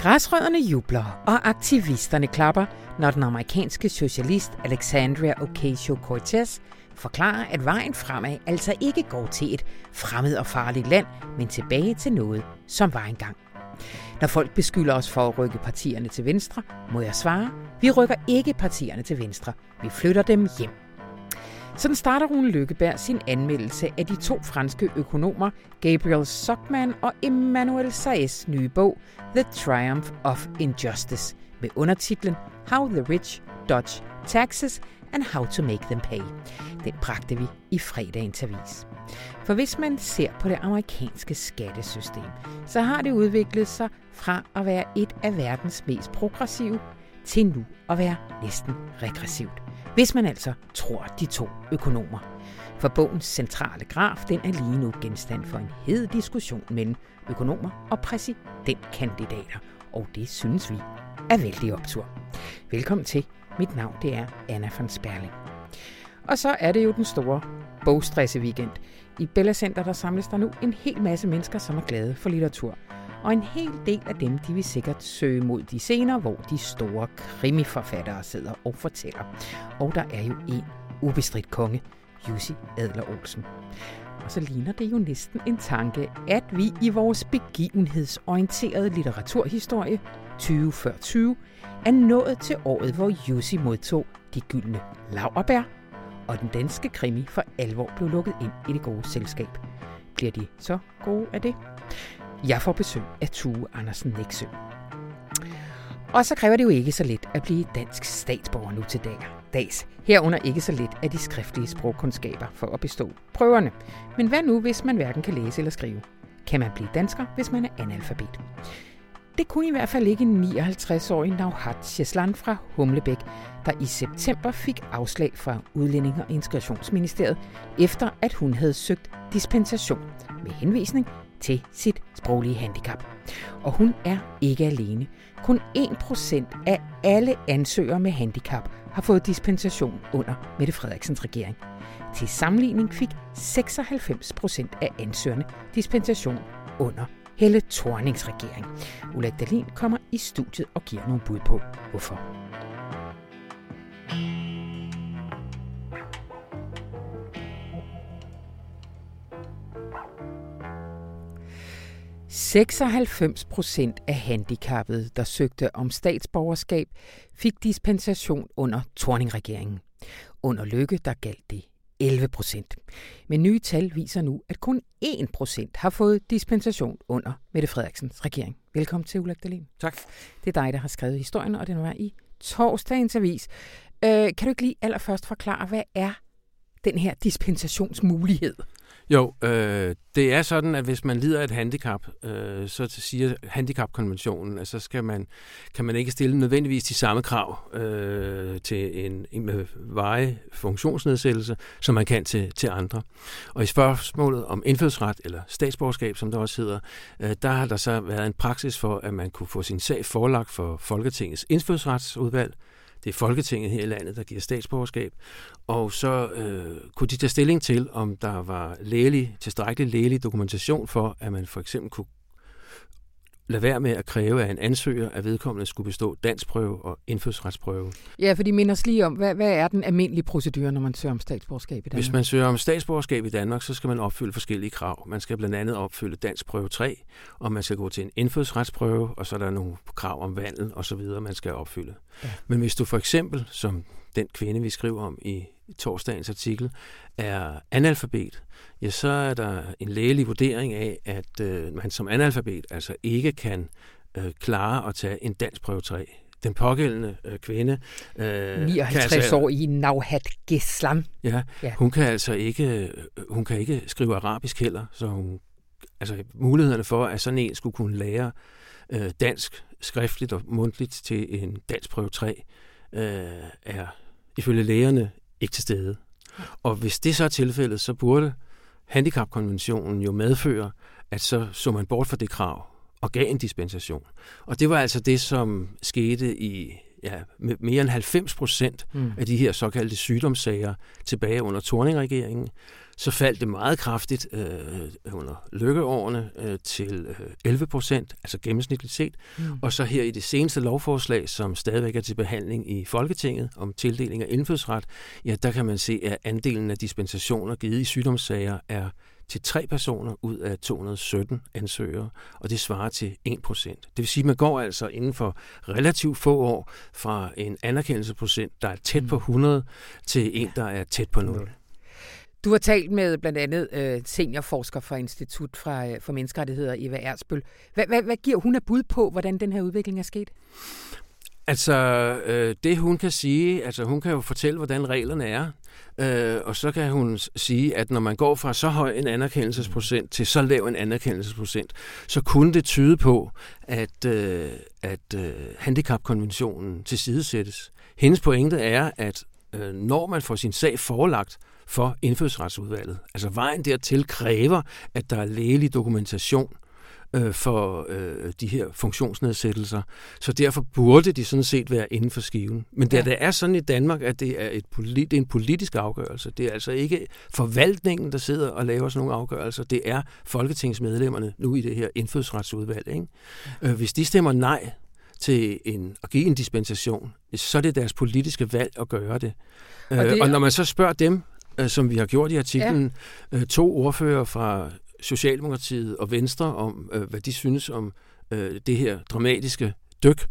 Græsrødderne jubler, og aktivisterne klapper, når den amerikanske socialist Alexandria Ocasio-Cortez forklarer, at vejen fremad altså ikke går til et fremmed og farligt land, men tilbage til noget, som var engang. Når folk beskylder os for at rykke partierne til venstre, må jeg svare, vi rykker ikke partierne til venstre. Vi flytter dem hjem. Sådan starter Rune Lykkeberg sin anmeldelse af de to franske økonomer Gabriel Sockman og Emmanuel Saez nye bog The Triumph of Injustice med undertitlen How the Rich Dodge Taxes and How to Make Them Pay. Den bragte vi i fredagens avis. For hvis man ser på det amerikanske skattesystem, så har det udviklet sig fra at være et af verdens mest progressive til nu at være næsten regressivt. Hvis man altså tror de to økonomer. For bogens centrale graf, den er lige nu genstand for en hed diskussion mellem økonomer og præsidentkandidater. Og det synes vi er vældig optur. Velkommen til. Mit navn det er Anna von Sperling. Og så er det jo den store bogstresse weekend. I Bella Center der samles der nu en hel masse mennesker, som er glade for litteratur. Og en hel del af dem, de vil sikkert søge mod de scener, hvor de store krimiforfattere sidder og fortæller. Og der er jo en ubestridt konge, Jussi Adler Olsen. Og så ligner det jo næsten en tanke, at vi i vores begivenhedsorienterede litteraturhistorie 20 før 20 er nået til året, hvor Jussi modtog de gyldne laverbær, og den danske krimi for alvor blev lukket ind i det gode selskab. Bliver de så gode af det? Jeg får besøg af Tue Andersen Nexø. Og så kræver det jo ikke så lidt at blive dansk statsborger nu til dag. dags. Herunder ikke så lidt af de skriftlige sprogkundskaber for at bestå prøverne. Men hvad nu, hvis man hverken kan læse eller skrive? Kan man blive dansker, hvis man er analfabet? Det kunne i hvert fald ikke 59-årig Nauhat Cheslan fra Humlebæk, der i september fik afslag fra Udlænding- og Integrationsministeriet, efter at hun havde søgt dispensation med henvisning til sit sproglige handicap. Og hun er ikke alene. Kun 1% af alle ansøgere med handicap har fået dispensation under Mette Frederiksens regering. Til sammenligning fik 96% af ansøgerne dispensation under Helle Thornings regering. Ulla Dalin kommer i studiet og giver nogle bud på, hvorfor. 96 procent af handicappede, der søgte om statsborgerskab, fik dispensation under Torning-regeringen. Under Lykke, der galt det 11 procent. Men nye tal viser nu, at kun 1 procent har fået dispensation under Mette Frederiksens regering. Velkommen til, Ulrik Dahlin. Tak. Det er dig, der har skrevet historien, og den var i torsdagens avis. Øh, kan du ikke lige allerførst forklare, hvad er den her dispensationsmulighed? Jo, øh, det er sådan, at hvis man lider af et handicap, øh, så siger handicapkonventionen, at så skal man, kan man ikke stille nødvendigvis de samme krav øh, til en, en med veje funktionsnedsættelse, som man kan til, til andre. Og i spørgsmålet om indfødsret, eller statsborgerskab, som det også hedder, øh, der har der så været en praksis for, at man kunne få sin sag forelagt for Folketingets indfødsretsudvalg, det er Folketinget her i landet, der giver statsborgerskab. Og så øh, kunne de tage stilling til, om der var lægelig, tilstrækkelig lægelig dokumentation for, at man for eksempel kunne lade være med at kræve af en ansøger, at vedkommende skulle bestå danskprøve og indfødsretsprøve. Ja, for de minder os lige om, hvad, hvad er den almindelige procedure, når man søger om statsborgerskab i Danmark? Hvis man søger om statsborgerskab i Danmark, så skal man opfylde forskellige krav. Man skal blandt andet opfylde danskprøve 3, og man skal gå til en indfødsretsprøve, og så er der nogle krav om vandel og så videre, man skal opfylde. Ja. Men hvis du for eksempel, som den kvinde, vi skriver om i torsdagens artikel, er analfabet, ja, så er der en lægelig vurdering af, at øh, man som analfabet altså ikke kan øh, klare at tage en dansk prøve 3. Den pågældende øh, kvinde... Øh, 59 altså, år i Nauhat Geslam. Ja, ja, hun kan altså ikke, øh, hun kan ikke skrive arabisk heller, så hun, altså mulighederne for, at sådan en skulle kunne lære øh, dansk skriftligt og mundtligt til en dansk prøve 3, øh, er ifølge lægerne ikke til stede. Og hvis det så er tilfældet, så burde handicapkonventionen jo medføre, at så så man bort fra det krav og gav en dispensation. Og det var altså det, som skete i ja, mere end 90 procent mm. af de her såkaldte sygdomssager tilbage under Torning-regeringen. Så faldt det meget kraftigt øh, under lykkeårene øh, til øh, 11 procent, altså gennemsnitligt set. Mm. Og så her i det seneste lovforslag, som stadigvæk er til behandling i Folketinget om tildeling af indfødsret, ja, der kan man se, at andelen af dispensationer givet i sygdomssager er til tre personer ud af 217 ansøgere, og det svarer til 1 procent. Det vil sige, at man går altså inden for relativt få år fra en anerkendelsesprocent, der er tæt på 100, mm. til en, der er tæt på 0. Du har talt med blandt andet øh, seniorforsker fra Institut fra, øh, for Menneskerettigheder, Eva Ersbøl. Hvad, hvad, hvad giver hun af bud på, hvordan den her udvikling er sket? Altså, øh, det hun kan sige, altså hun kan jo fortælle, hvordan reglerne er, øh, og så kan hun sige, at når man går fra så høj en anerkendelsesprocent til så lav en anerkendelsesprocent, så kunne det tyde på, at, øh, at øh, handicapkonventionen tilsidesættes. Hendes pointe er, at øh, når man får sin sag forelagt for indfødsretsudvalget, altså vejen dertil kræver, at der er lægelig dokumentation øh, for øh, de her funktionsnedsættelser. Så derfor burde de sådan set være inden for skiven. Men da ja. det er sådan i Danmark, at det er, et polit, det er en politisk afgørelse, det er altså ikke forvaltningen, der sidder og laver sådan nogle afgørelser, det er folketingsmedlemmerne nu i det her indfødsretsudvalg. Ikke? Øh, hvis de stemmer nej til en, at give en dispensation, så er det deres politiske valg at gøre det. Og, det... Øh, og når man så spørger dem, øh, som vi har gjort i artiklen, ja. Øh, to ordfører fra Socialdemokratiet og Venstre om, øh, hvad de synes om øh, det her dramatiske dyk,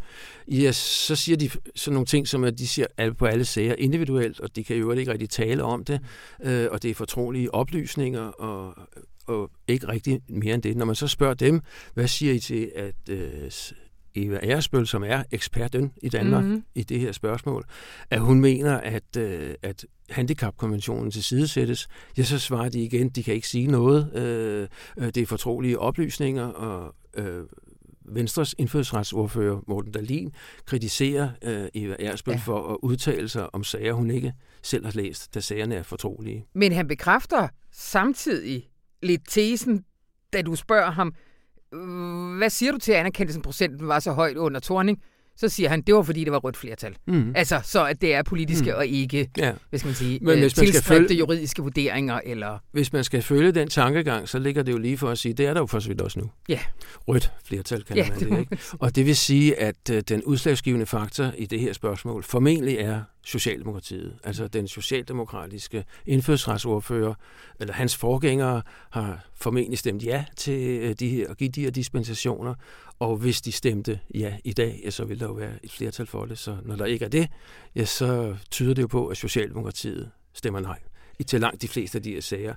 ja, så siger de sådan nogle ting, som at de siger alle på alle sager individuelt, og de kan jo ikke rigtig tale om det, øh, og det er fortrolige oplysninger, og, og ikke rigtig mere end det. Når man så spørger dem, hvad siger I til, at øh, Eva Eresbøl, som er eksperten i Danmark mm-hmm. i det her spørgsmål, at hun mener, at, øh, at handicapkonventionen til sidesættes, ja, så svarer de igen, de kan ikke sige noget. Øh, øh, det er fortrolige oplysninger, og øh, Venstres indfødsretsordfører Morten Dalin kritiserer øh, Eva Ersbøl ja. for at udtale sig om sager, hun ikke selv har læst, da sagerne er fortrolige. Men han bekræfter samtidig lidt tesen, da du spørger ham, hvad siger du til, at anerkendelsen procenten var så højt under Torning? Så siger han, det var fordi, det var rødt flertal. Mm. Altså, så at det er politiske mm. og ikke, ja. hvad skal man sige, Men hvis man skal følge, juridiske vurderinger. Eller... Hvis man skal følge den tankegang, så ligger det jo lige for at sige, det er der jo for så vidt også nu. Ja. Rødt flertal, kan ja, man det, det ikke? Og det vil sige, at uh, den udslagsgivende faktor i det her spørgsmål formentlig er Socialdemokratiet. Altså den socialdemokratiske indfødsretsordfører, eller hans forgængere, har formentlig stemt ja til uh, de her, at give de her dispensationer, og hvis de stemte ja i dag, ja, så vil der jo være et flertal for det. Så når der ikke er det, ja, så tyder det jo på, at Socialdemokratiet stemmer nej i til langt de fleste af de her sager.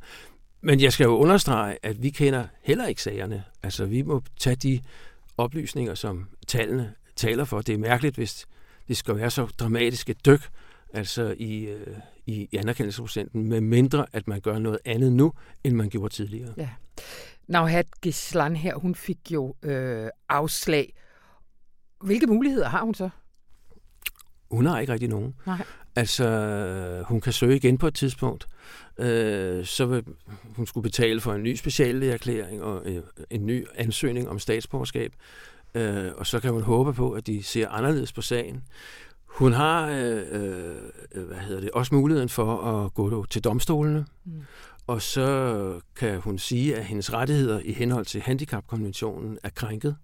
Men jeg skal jo understrege, at vi kender heller ikke sagerne. Altså, vi må tage de oplysninger, som tallene taler for. Det er mærkeligt, hvis det skal være så dramatiske dyk, altså i, øh, i anerkendelsesprocenten, med mindre at man gør noget andet nu, end man gjorde tidligere. Ja. Navhat Gislan her, hun fik jo øh, afslag. Hvilke muligheder har hun så? Hun har ikke rigtig nogen. Nej. Altså, hun kan søge igen på et tidspunkt. Øh, så vil hun skulle betale for en ny speciallægeerklæring og øh, en ny ansøgning om statsborgerskab. Øh, og så kan hun håbe på, at de ser anderledes på sagen. Hun har øh, øh, hvad hedder det, også muligheden for at gå til domstolene. Mm og så kan hun sige, at hendes rettigheder i henhold til handicapkonventionen er krænket.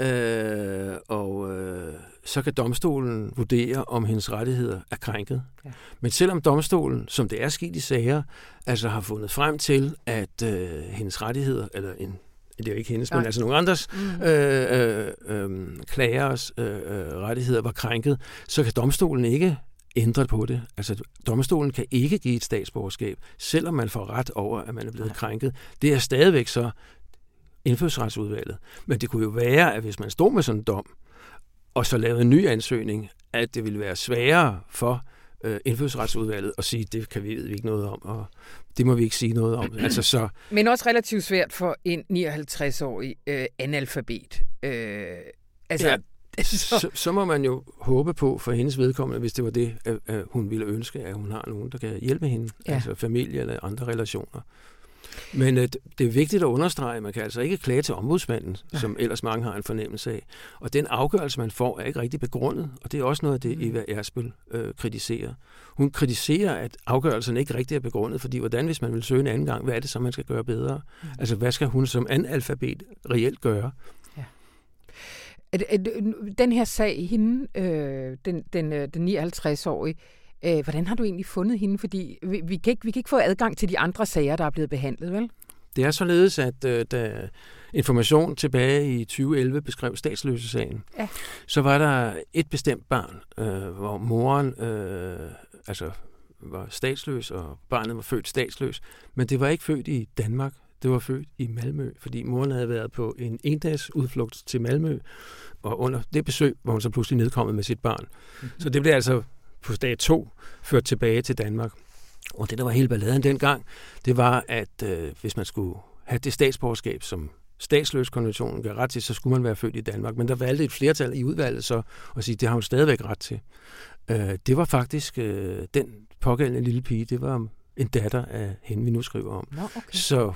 Øh, og øh, så kan domstolen vurdere, om hendes rettigheder er krænket. Ja. Men selvom domstolen, som det er sket i sager, altså har fundet frem til, at øh, hendes rettigheder, eller en det er jo ikke hendes, Nej. men altså nogle andres mm. øh, øh, øh, klagers øh, øh, rettigheder var krænket, så kan domstolen ikke ændret på det. Altså, domstolen kan ikke give et statsborgerskab, selvom man får ret over, at man er blevet Nej. krænket. Det er stadigvæk så indfødsretsudvalget. Men det kunne jo være, at hvis man stod med sådan en dom, og så lavede en ny ansøgning, at det ville være sværere for øh, indfødsretsudvalget at sige, det kan vi, ved vi ikke noget om, og det må vi ikke sige noget om. altså, så... Men også relativt svært for en 59-årig øh, analfabet. Øh, altså, ja, så, så må man jo håbe på for hendes vedkommende, hvis det var det, at, at hun ville ønske, at hun har nogen, der kan hjælpe hende, ja. altså familie eller andre relationer. Men øh, det er vigtigt at understrege, at man kan altså ikke klage til ombudsmanden, ja. som ellers mange har en fornemmelse af. Og den afgørelse, man får, er ikke rigtig begrundet, og det er også noget af det, mm. Eva Ersbøl øh, kritiserer. Hun kritiserer, at afgørelsen ikke rigtig er begrundet, fordi hvordan, hvis man vil søge en anden gang, hvad er det så, man skal gøre bedre? Mm. Altså, hvad skal hun som analfabet reelt gøre? Ja. Den her sag, hende, øh, den, den, øh, den 59-årige, Øh, hvordan har du egentlig fundet hende? Fordi vi, vi, kan ikke, vi kan ikke få adgang til de andre sager, der er blevet behandlet, vel? Det er således, at øh, da information tilbage i 2011 beskrev statsløsesagen, ja. så var der et bestemt barn, øh, hvor moren øh, altså var statsløs, og barnet var født statsløs, men det var ikke født i Danmark. Det var født i Malmø, fordi moren havde været på en endags udflugt til Malmø, og under det besøg var hun så pludselig nedkommet med sit barn. Mm-hmm. Så det blev altså på dag to ført tilbage til Danmark. Og det, der var hele balladen dengang, det var, at øh, hvis man skulle have det statsborgerskab, som statsløskonventionen gør ret til, så skulle man være født i Danmark. Men der valgte et flertal i udvalget så at sige, at det har hun stadigvæk ret til. Øh, det var faktisk øh, den pågældende lille pige, det var en datter af hende, vi nu skriver om. Nå, okay. Så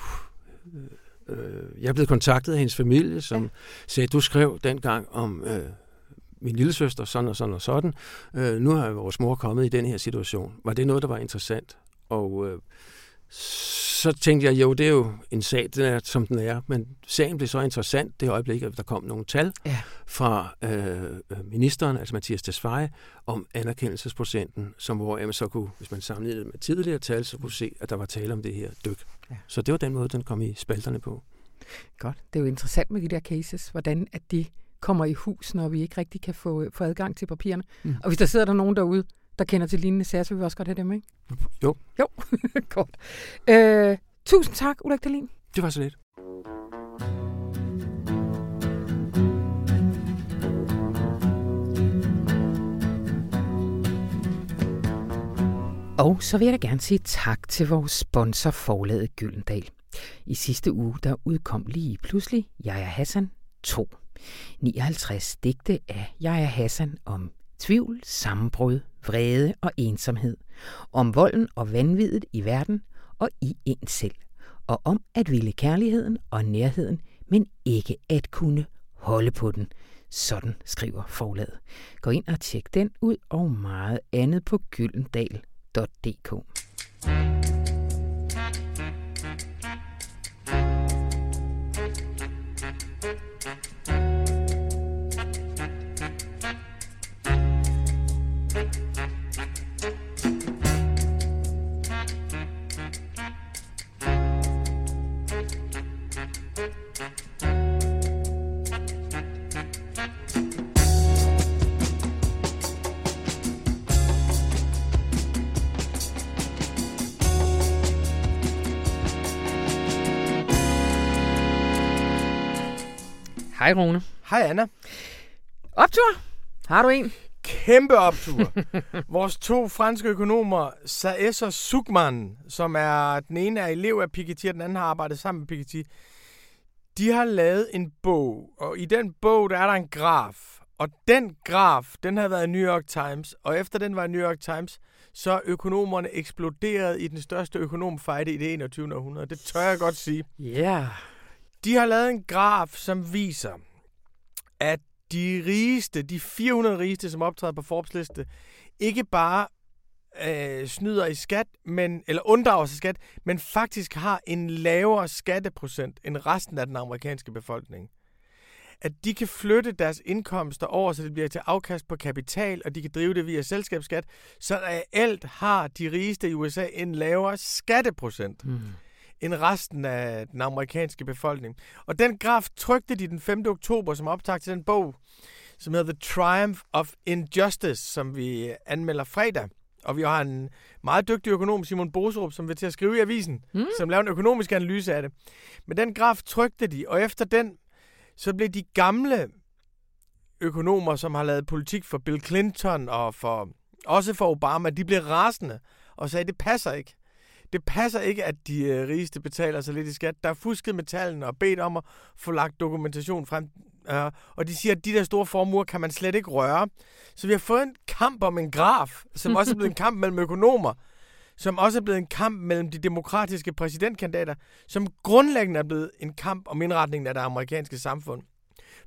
øh, øh, jeg er blevet kontaktet af hendes familie, som ja. sagde, du skrev dengang om øh, min lille søster, sådan og sådan og sådan. Øh, nu har vores mor kommet i den her situation. Var det noget, der var interessant? Og øh, så tænkte jeg, jo, det er jo en sag, den er, som den er, men sagen blev så interessant det øjeblik, at der kom nogle tal ja. fra øh, ministeren, altså Mathias Tesfaye, om anerkendelsesprocenten, som hvor man så kunne, hvis man sammenlignede med tidligere tal, så kunne se, at der var tale om det her dyk. Ja. Så det var den måde, den kom i spalterne på. Godt. Det er jo interessant med de der cases, hvordan at de kommer i hus, når vi ikke rigtig kan få, få adgang til papirerne. Mm. Og hvis der sidder der nogen derude, der kender til lignende sager, så vil vi også godt have dem, ikke? Jo. Jo, godt. Øh, tusind tak, Ulrik Dahlin. Det var så lidt. Og så vil jeg da gerne sige tak til vores sponsor Forlaget Gyldendal. I sidste uge der udkom lige pludselig Jeg er Hassan 2. 59 digte af Jaja Hassan om tvivl, sammenbrud, vrede og ensomhed, om volden og vanviddet i verden og i en selv, og om at ville kærligheden og nærheden, men ikke at kunne holde på den. Sådan skriver forlaget. Gå ind og tjek den ud og meget andet på gyldendal.dk. Hej Rune. Hej Anna. Optur? Har du en? Kæmpe optur. Vores to franske økonomer, Saes og Sukman, som er den ene er elev af Piketty, og den anden har arbejdet sammen med Piketty, de har lavet en bog, og i den bog, der er der en graf. Og den graf, den har været i New York Times, og efter den var i New York Times, så er økonomerne eksploderet i den største økonomfejde i det 21. århundrede. Det tør jeg godt sige. Ja. Yeah. De har lavet en graf, som viser, at de rigeste, de 400 rigeste, som optræder på Forbes liste, ikke bare øh, snyder i skat, men, eller unddrager sig skat, men faktisk har en lavere skatteprocent end resten af den amerikanske befolkning. At de kan flytte deres indkomster over, så det bliver til afkast på kapital, og de kan drive det via selskabsskat, så reelt har de rigeste i USA en lavere skatteprocent. Mm end resten af den amerikanske befolkning. Og den graf trykte de den 5. oktober som optag til den bog, som hedder The Triumph of Injustice, som vi anmelder fredag. Og vi har en meget dygtig økonom, Simon Boserup, som vil til at skrive i avisen, mm. som laver en økonomisk analyse af det. Men den graf trykte de, og efter den, så blev de gamle økonomer, som har lavet politik for Bill Clinton og for, også for Obama, de blev rasende og sagde, det passer ikke det passer ikke, at de øh, rigeste betaler så lidt i skat. Der er fusket med tallene og bedt om at få lagt dokumentation frem. Øh, og de siger, at de der store formuer kan man slet ikke røre. Så vi har fået en kamp om en graf, som også er blevet en kamp mellem økonomer, som også er blevet en kamp mellem de demokratiske præsidentkandidater, som grundlæggende er blevet en kamp om indretningen af det amerikanske samfund.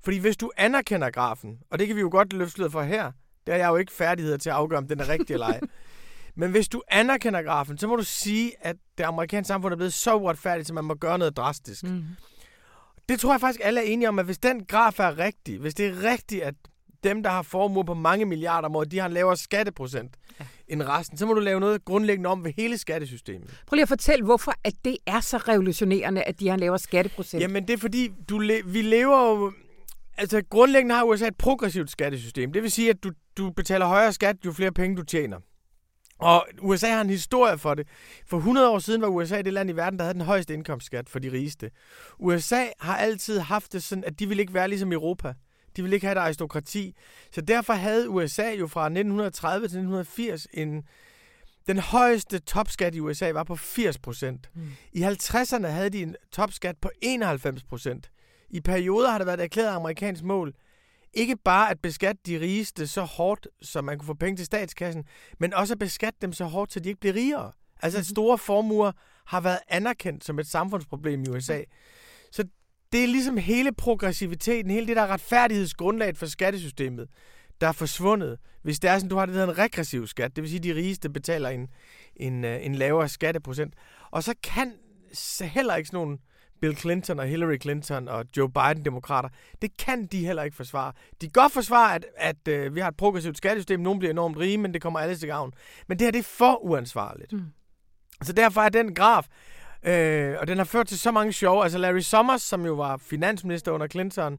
Fordi hvis du anerkender grafen, og det kan vi jo godt løfte for her, der har jeg jo ikke færdigheder til at afgøre, om den er rigtig eller ej. Men hvis du anerkender grafen, så må du sige, at det amerikanske samfund er blevet så uretfærdigt, at man må gøre noget drastisk. Mm. Det tror jeg faktisk, alle er enige om, at hvis den graf er rigtig, hvis det er rigtigt, at dem, der har formue på mange milliarder om året, de har en lavere skatteprocent ja. end resten, så må du lave noget grundlæggende om ved hele skattesystemet. Prøv lige at fortælle, hvorfor at det er så revolutionerende, at de har en lavere skatteprocent. Jamen, det er fordi, du le- vi lever jo... Altså, grundlæggende har USA et progressivt skattesystem. Det vil sige, at du, du betaler højere skat, jo flere penge du tjener. Og USA har en historie for det. For 100 år siden var USA det land i verden, der havde den højeste indkomstskat for de rigeste. USA har altid haft det sådan, at de ville ikke være ligesom Europa. De ville ikke have et aristokrati. Så derfor havde USA jo fra 1930 til 1980 en, den højeste topskat i USA var på 80 procent. Mm. I 50'erne havde de en topskat på 91 procent. I perioder har det været et erklæret amerikansk mål, ikke bare at beskatte de rigeste så hårdt, så man kunne få penge til statskassen, men også at beskatte dem så hårdt, så de ikke bliver rigere. Altså, at mm-hmm. store formuer har været anerkendt som et samfundsproblem i USA. Så det er ligesom hele progressiviteten, hele det der retfærdighedsgrundlag for skattesystemet, der er forsvundet. Hvis det er sådan, du har det, der hedder en regressiv skat, det vil sige, at de rigeste betaler en, en, øh, en lavere skatteprocent. Og så kan heller ikke sådan nogle Bill Clinton og Hillary Clinton og Joe Biden-demokrater, det kan de heller ikke forsvare. De kan godt forsvare, at, at øh, vi har et progressivt skattesystem, nogen bliver enormt rige, men det kommer alle til gavn. Men det her, det er for uansvarligt. Mm. Så derfor er den graf, øh, og den har ført til så mange sjove. Altså Larry Summers, som jo var finansminister under Clinton,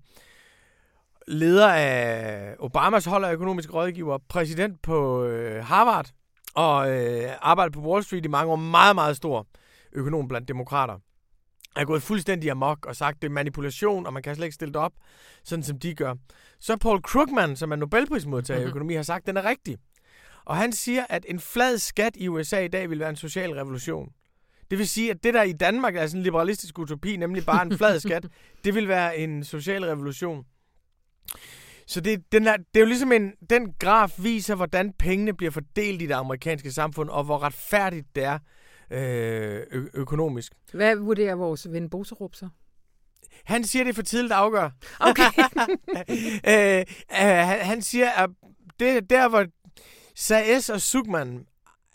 leder af Obamas hold af økonomiske rådgiver, præsident på øh, Harvard, og øh, arbejder på Wall Street i mange år, meget, meget stor økonom blandt demokrater er gået fuldstændig amok og sagt, det er manipulation, og man kan slet ikke stille det op, sådan som de gør. Så Paul Krugman, som er Nobelprismodtager mm-hmm. i økonomi, har sagt, at den er rigtig. Og han siger, at en flad skat i USA i dag vil være en social revolution. Det vil sige, at det der i Danmark er sådan en liberalistisk utopi, nemlig bare en flad skat, det vil være en social revolution. Så det, den er, det er jo ligesom en, den graf viser, hvordan pengene bliver fordelt i det amerikanske samfund, og hvor retfærdigt det er, øh, ø- økonomisk. Hvad vurderer vores ven Boserup så? Han siger, det er for tidligt at afgøre. Okay. øh, øh, han, han siger, at det der, hvor SAS og Sugman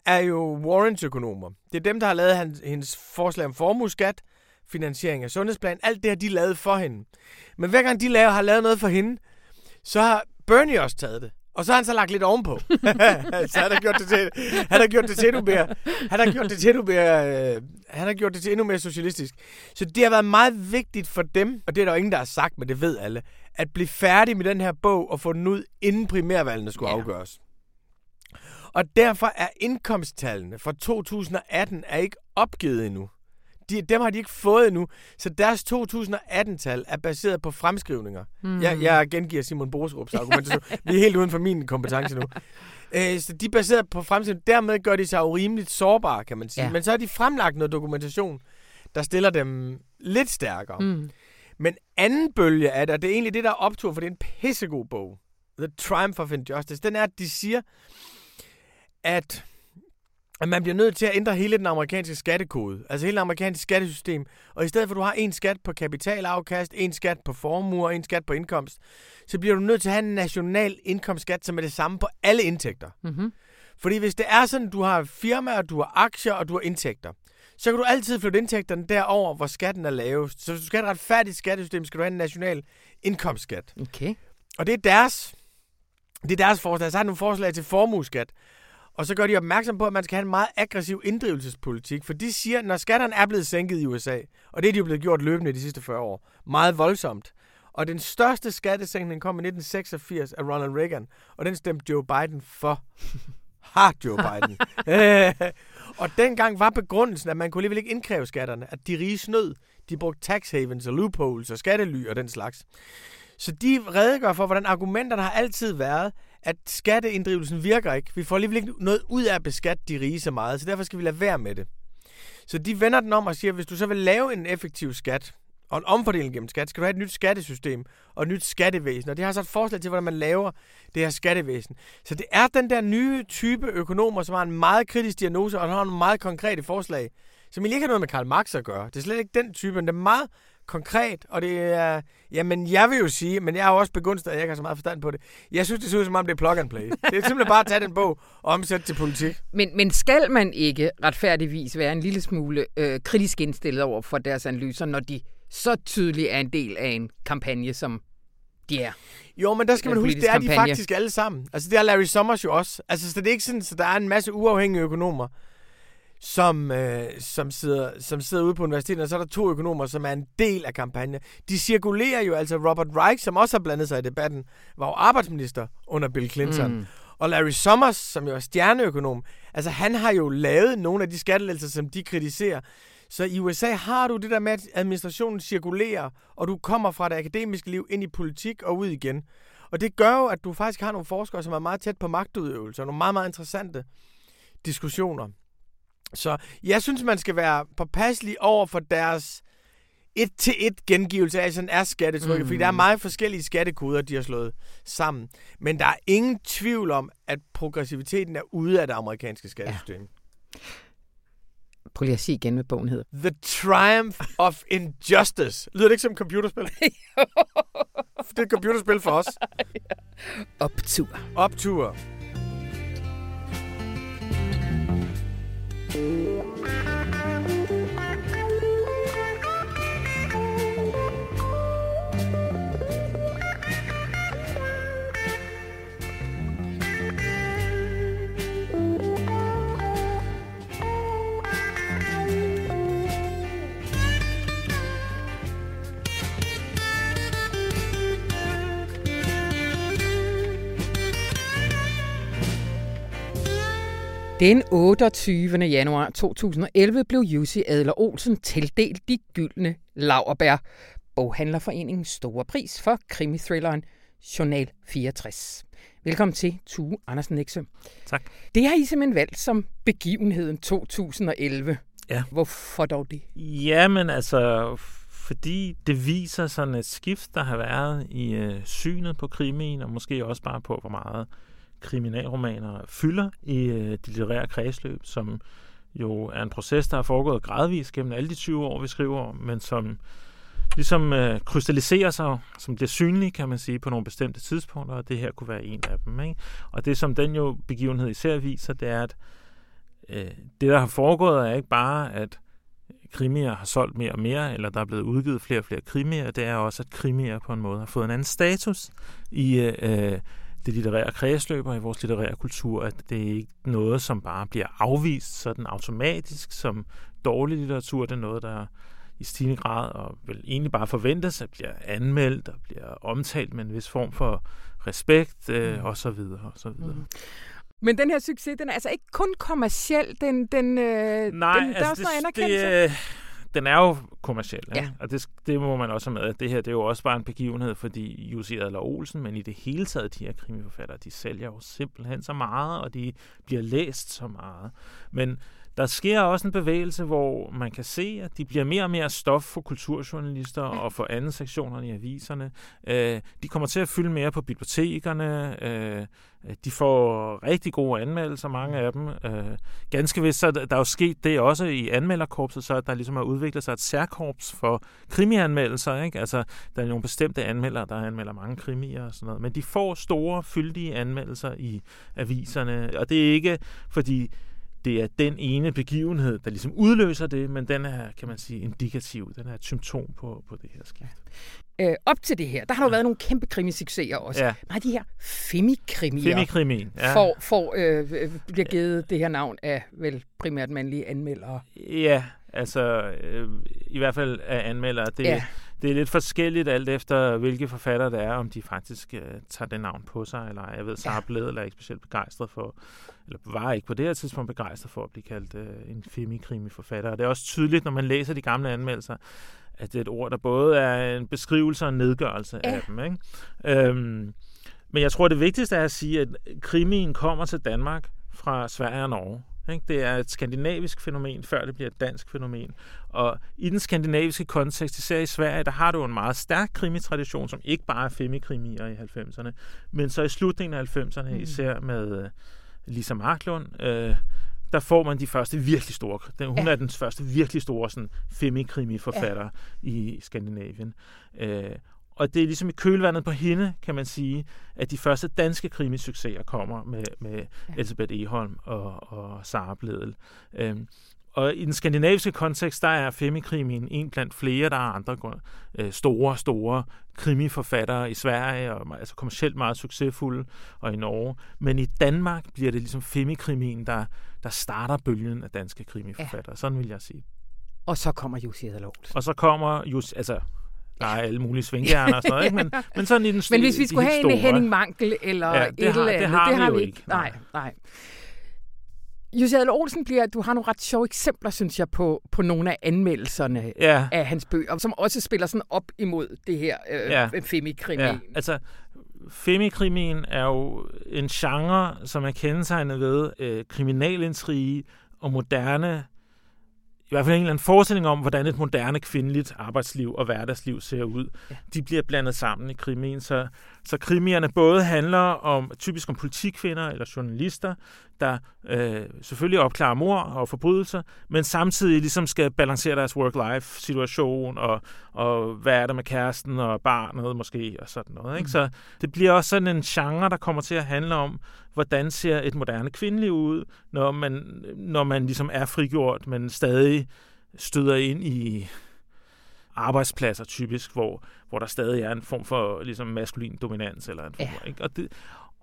er jo Warrens økonomer. Det er dem, der har lavet hans, hendes forslag om formueskat, finansiering af sundhedsplan. Alt det har de lavet for hende. Men hver gang de laver, har lavet noget for hende, så har Bernie også taget det. Og så har han så lagt lidt ovenpå. så han har gjort det til, han har gjort det til endnu mere, han har gjort det til endnu mere, øh, han har gjort det til endnu mere socialistisk. Så det har været meget vigtigt for dem, og det er der jo ingen, der har sagt, men det ved alle, at blive færdig med den her bog og få den ud, inden primærvalgene skulle ja. afgøres. Og derfor er indkomsttallene for 2018 er ikke opgivet endnu de, dem har de ikke fået endnu. Så deres 2018-tal er baseret på fremskrivninger. Mm. Jeg, jeg gengiver Simon Boserups argumentation. Vi er helt uden for min kompetence nu. Øh, så de er baseret på fremskrivninger. Dermed gør de sig urimeligt sårbare, kan man sige. Ja. Men så har de fremlagt noget dokumentation, der stiller dem lidt stærkere. Mm. Men anden bølge af det, og det er egentlig det, der er optur, for det er en pissegod bog. The Triumph of Injustice. Den er, at de siger, at at man bliver nødt til at ændre hele den amerikanske skattekode, altså hele det amerikanske skattesystem, og i stedet for at du har en skat på kapitalafkast, en skat på formue og en skat på indkomst, så bliver du nødt til at have en national indkomstskat, som er det samme på alle indtægter. Mm-hmm. Fordi hvis det er sådan, at du har firmaer, du har aktier og du har indtægter, så kan du altid flytte indtægterne derover, hvor skatten er lavest. Så hvis du skal have et retfærdigt skattesystem, skal du have en national indkomstskat. Okay. Og det er deres, det er deres forslag. Så har de nogle forslag til formueskat, og så gør de opmærksom på, at man skal have en meget aggressiv inddrivelsespolitik, for de siger, at når skatterne er blevet sænket i USA, og det er de jo blevet gjort løbende de sidste 40 år, meget voldsomt, og den største skattesænkning kom i 1986 af Ronald Reagan, og den stemte Joe Biden for. Har Joe Biden. og dengang var begrundelsen, at man kunne alligevel ikke indkræve skatterne, at de rige snød. De brugte tax havens og loopholes og skattely og den slags. Så de redegør for, hvordan argumenterne har altid været, at skatteinddrivelsen virker ikke. Vi får alligevel ikke noget ud af at beskatte de rige så meget, så derfor skal vi lade være med det. Så de vender den om og siger, at hvis du så vil lave en effektiv skat, og en omfordeling gennem skat, skal du have et nyt skattesystem og et nyt skattevæsen. Og de har så et forslag til, hvordan man laver det her skattevæsen. Så det er den der nye type økonomer, som har en meget kritisk diagnose og har nogle meget konkrete forslag, som ikke har noget med Karl Marx at gøre. Det er slet ikke den type, men det er meget konkret, og det er... Jamen, jeg vil jo sige, men jeg har også begunst, at jeg ikke har så meget forstand på det. Jeg synes, det ser ud som om, det er plug and play. Det er simpelthen bare at tage den bog og omsætte til politik. Men, men skal man ikke retfærdigvis være en lille smule øh, kritisk indstillet over for deres analyser, når de så tydeligt er en del af en kampagne, som de er? Jo, men der skal man huske, det er de faktisk alle sammen. Altså, det er Larry Summers jo også. Altså, så det er ikke sådan, at der er en masse uafhængige økonomer, som, øh, som, sidder, som sidder ude på universitetet, og så er der to økonomer, som er en del af kampagnen. De cirkulerer jo, altså Robert Reich, som også har blandet sig i debatten, var jo arbejdsminister under Bill Clinton. Mm. Og Larry Summers, som jo er stjerneøkonom, altså han har jo lavet nogle af de skattelettelser, som de kritiserer. Så i USA har du det der med, at administrationen cirkulerer, og du kommer fra det akademiske liv ind i politik og ud igen. Og det gør jo, at du faktisk har nogle forskere, som er meget tæt på magtudøvelse, og nogle meget, meget interessante diskussioner. Så jeg synes, man skal være påpasselig over for deres et til et gengivelse af, sådan er skattetrykket, mm. fordi der er meget forskellige skattekoder, de har slået sammen. Men der er ingen tvivl om, at progressiviteten er ude af det amerikanske skattesystem. Ja. Prøv lige at sige igen, hvad bogen hedder. The Triumph of Injustice. Lyder det ikke som et computerspil? det er et computerspil for os. Optur. Optur. Thank you. Den 28. januar 2011 blev Jussi Adler Olsen tildelt de gyldne laverbær. Boghandlerforeningens store pris for krimithrilleren Journal 64. Velkommen til, Tue Andersen Nexø. Tak. Det har I simpelthen valgt som begivenheden 2011. Ja. Hvorfor dog det? Jamen altså, fordi det viser sådan et skift, der har været i øh, synet på krimien, og måske også bare på, hvor meget kriminalromaner fylder i øh, de litterære kredsløb, som jo er en proces, der har foregået gradvist gennem alle de 20 år, vi skriver om, men som ligesom øh, krystalliserer sig, som bliver synlig, kan man sige, på nogle bestemte tidspunkter, og det her kunne være en af dem. Ikke? Og det, som den jo begivenhed især viser, det er, at øh, det, der har foregået, er ikke bare, at krimier har solgt mere og mere, eller der er blevet udgivet flere og flere krimier, det er også, at krimier på en måde har fået en anden status i øh, det litterære kredsløb og i vores litterære kultur, at det er ikke noget, som bare bliver afvist sådan automatisk som dårlig litteratur. Det er noget, der i stigende grad og vel egentlig bare forventes at bliver anmeldt og bliver omtalt med en vis form for respekt øh, mm. og så videre og så videre. Mm. Men den her succes, den er altså ikke kun kommerciel, den, den, øh, Nej, den, altså der er også det, noget anerkendelse. det, den er jo kommersiel, Ja. og det, det må man også have med. Det her det er jo også bare en begivenhed, fordi Jussi Adler Olsen, men i det hele taget, de her krimiforfattere, de sælger jo simpelthen så meget, og de bliver læst så meget. Men der sker også en bevægelse, hvor man kan se, at de bliver mere og mere stof for kulturjournalister og for anden sektionerne i aviserne. Øh, de kommer til at fylde mere på bibliotekerne. Øh, de får rigtig gode anmeldelser, mange af dem. Øh, ganske vist, så er der er jo sket det også i anmelderkorpset, så at der ligesom har udviklet sig et særkorps for krimianmeldelser. Ikke? Altså, der er nogle bestemte anmeldere, der anmelder mange krimier og sådan noget. Men de får store, fyldige anmeldelser i aviserne, og det er ikke fordi det er den ene begivenhed, der ligesom udløser det, men den er, kan man sige, indikativ. Den er et symptom på, på det her skift. Øh, op til det her, der har der jo været nogle kæmpe krimisucceser også. Ja. Af de her femikrimier Femikrimien. Ja. får, får, øh, øh, bliver givet det her navn af vel primært mandlige anmeldere. Ja, altså øh, i hvert fald af anmeldere. Det, Ja. Det er lidt forskelligt alt efter, hvilke forfattere det er, om de faktisk øh, tager det navn på sig, eller jeg ved, Sara Ja. Bledel er ikke specielt begejstret for, eller var ikke på det her tidspunkt begejstret for at blive kaldt øh, en femikrimi-forfatter. Og det er også tydeligt, når man læser de gamle anmeldelser, at det er et ord, der både er en beskrivelse og en nedgørelse Ja. af dem. Ikke? Øhm, men jeg tror, det vigtigste er at sige, at krimien kommer til Danmark fra Sverige og Norge. Det er et skandinavisk fænomen, før det bliver et dansk fænomen. Og i den skandinaviske kontekst, især i Sverige, der har du en meget stærk krimitradition, som ikke bare er femikrimier i 90'erne, men så i slutningen af 90'erne, mm. især med uh, Lisa Marklund, uh, der får man de første virkelig store, den, hun ja. er den første virkelig store sådan, femikrimi-forfatter ja. i Skandinavien. Uh, og det er ligesom i kølvandet på hende, kan man sige, at de første danske krimisucceser kommer med, med ja. Elisabeth Eholm og, og Sara Bledel. Øhm, og i den skandinaviske kontekst, der er femikrimien en blandt flere, der er andre øh, store, store krimiforfattere i Sverige, og altså kommercielt meget succesfulde, og i Norge. Men i Danmark bliver det ligesom femikrimien, der, der starter bølgen af danske krimiforfattere. Ja. Sådan vil jeg sige. Og så kommer Jussi Adler Og så kommer Jussi, altså der er alle mulige svinghjerner og sådan noget, ikke? Men, men sådan i den Men hvis vi skulle have store, en Henning Mankel eller ja, det et har, eller andet, det har, det har vi, vi ikke. Nej, nej. Jussi Adler Olsen bliver, du har nogle ret sjove eksempler, synes jeg, på, på nogle af anmeldelserne ja. af hans bøger, som også spiller sådan op imod det her øh, ja. femikrimi. Ja. Altså, femikrimien er jo en genre, som er kendetegnet ved øh, kriminalintrige og moderne i hvert fald en eller anden forestilling om, hvordan et moderne kvindeligt arbejdsliv og hverdagsliv ser ud. Ja. De bliver blandet sammen i krimien, så, så krimierne både handler om typisk om politikvinder eller journalister, der øh, selvfølgelig opklarer mor og forbrydelser, men samtidig ligesom skal balancere deres work-life-situation, og, og hvad er der med kæresten og barnet måske, og sådan noget. Ikke? Mm. Så det bliver også sådan en genre, der kommer til at handle om, hvordan ser et moderne kvindeliv ud, når man, når man ligesom er frigjort, men stadig støder ind i arbejdspladser typisk, hvor, hvor der stadig er en form for ligesom maskulin dominans. Eller en form, ja. ikke? Og, det,